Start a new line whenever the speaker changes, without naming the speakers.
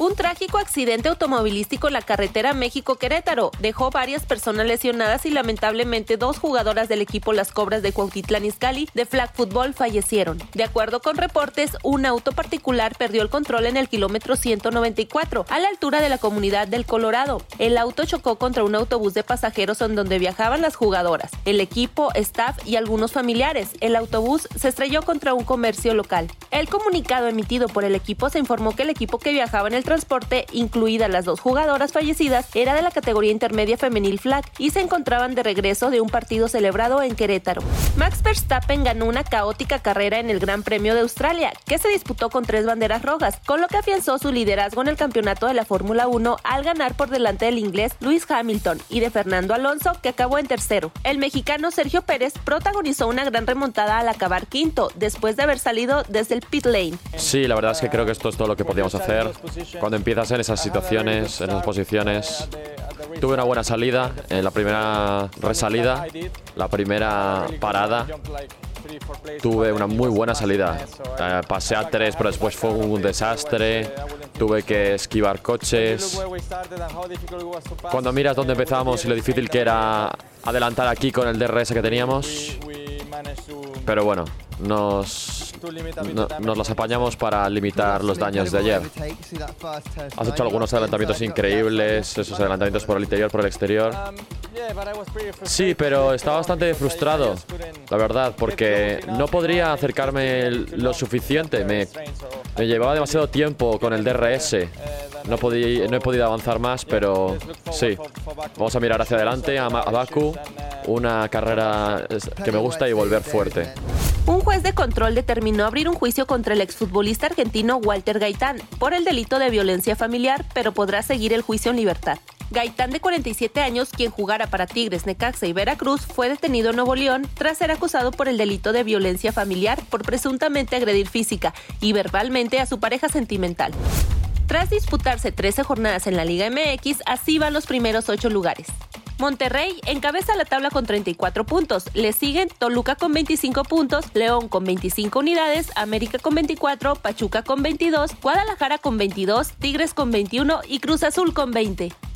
Un trágico accidente automovilístico en la carretera México-Querétaro dejó varias personas lesionadas y lamentablemente dos jugadoras del equipo Las Cobras de Cuautitlán Izcalli de flag football fallecieron. De acuerdo con reportes, un auto particular perdió el control en el kilómetro 194 a la altura de la comunidad del Colorado. El auto chocó contra un autobús de pasajeros en donde viajaban las jugadoras, el equipo, staff y algunos familiares. El autobús se estrelló contra un comercio local. El comunicado emitido por el equipo se informó que el equipo que viajaba en el transporte, incluidas las dos jugadoras fallecidas, era de la categoría intermedia femenil flag y se encontraban de regreso de un partido celebrado en Querétaro. Max Verstappen ganó una caótica carrera en el Gran Premio de Australia, que se disputó con tres banderas rojas, con lo que afianzó su liderazgo en el campeonato de la Fórmula 1 al ganar por delante del inglés Lewis Hamilton y de Fernando Alonso, que acabó en tercero. El mexicano Sergio Pérez protagonizó una gran remontada al acabar quinto, después de haber salido desde el pit lane.
Sí, la verdad es que creo que esto es todo lo que podíamos hacer cuando empiezas en esas situaciones, en esas posiciones. Tuve una buena salida en la primera resalida, la primera parada. Tuve una muy buena salida. Eh, pasé a tres, pero después fue un desastre. Tuve que esquivar coches. Cuando miras dónde empezamos y lo difícil que era adelantar aquí con el DRS que teníamos. Pero bueno, nos, no- nos las apañamos para limitar los daños de ayer. Has hecho algunos adelantamientos increíbles, esos adelantamientos por el interior, por el exterior. Sí, pero estaba bastante frustrado, la verdad, porque no podría acercarme lo suficiente. Me, me llevaba demasiado tiempo con el DRS. No, podí- no he podido avanzar más, pero sí. Vamos a mirar hacia adelante, a, a Baku. Una carrera que me gusta y volver fuerte.
Un juez de control determinó abrir un juicio contra el exfutbolista argentino Walter Gaitán por el delito de violencia familiar, pero podrá seguir el juicio en libertad. Gaitán, de 47 años, quien jugara para Tigres, Necaxa y Veracruz, fue detenido en Nuevo León tras ser acusado por el delito de violencia familiar por presuntamente agredir física y verbalmente a su pareja sentimental. Tras disputarse 13 jornadas en la Liga MX, así van los primeros 8 lugares. Monterrey encabeza la tabla con 34 puntos. Le siguen Toluca con 25 puntos, León con 25 unidades, América con 24, Pachuca con 22, Guadalajara con 22, Tigres con 21 y Cruz Azul con 20.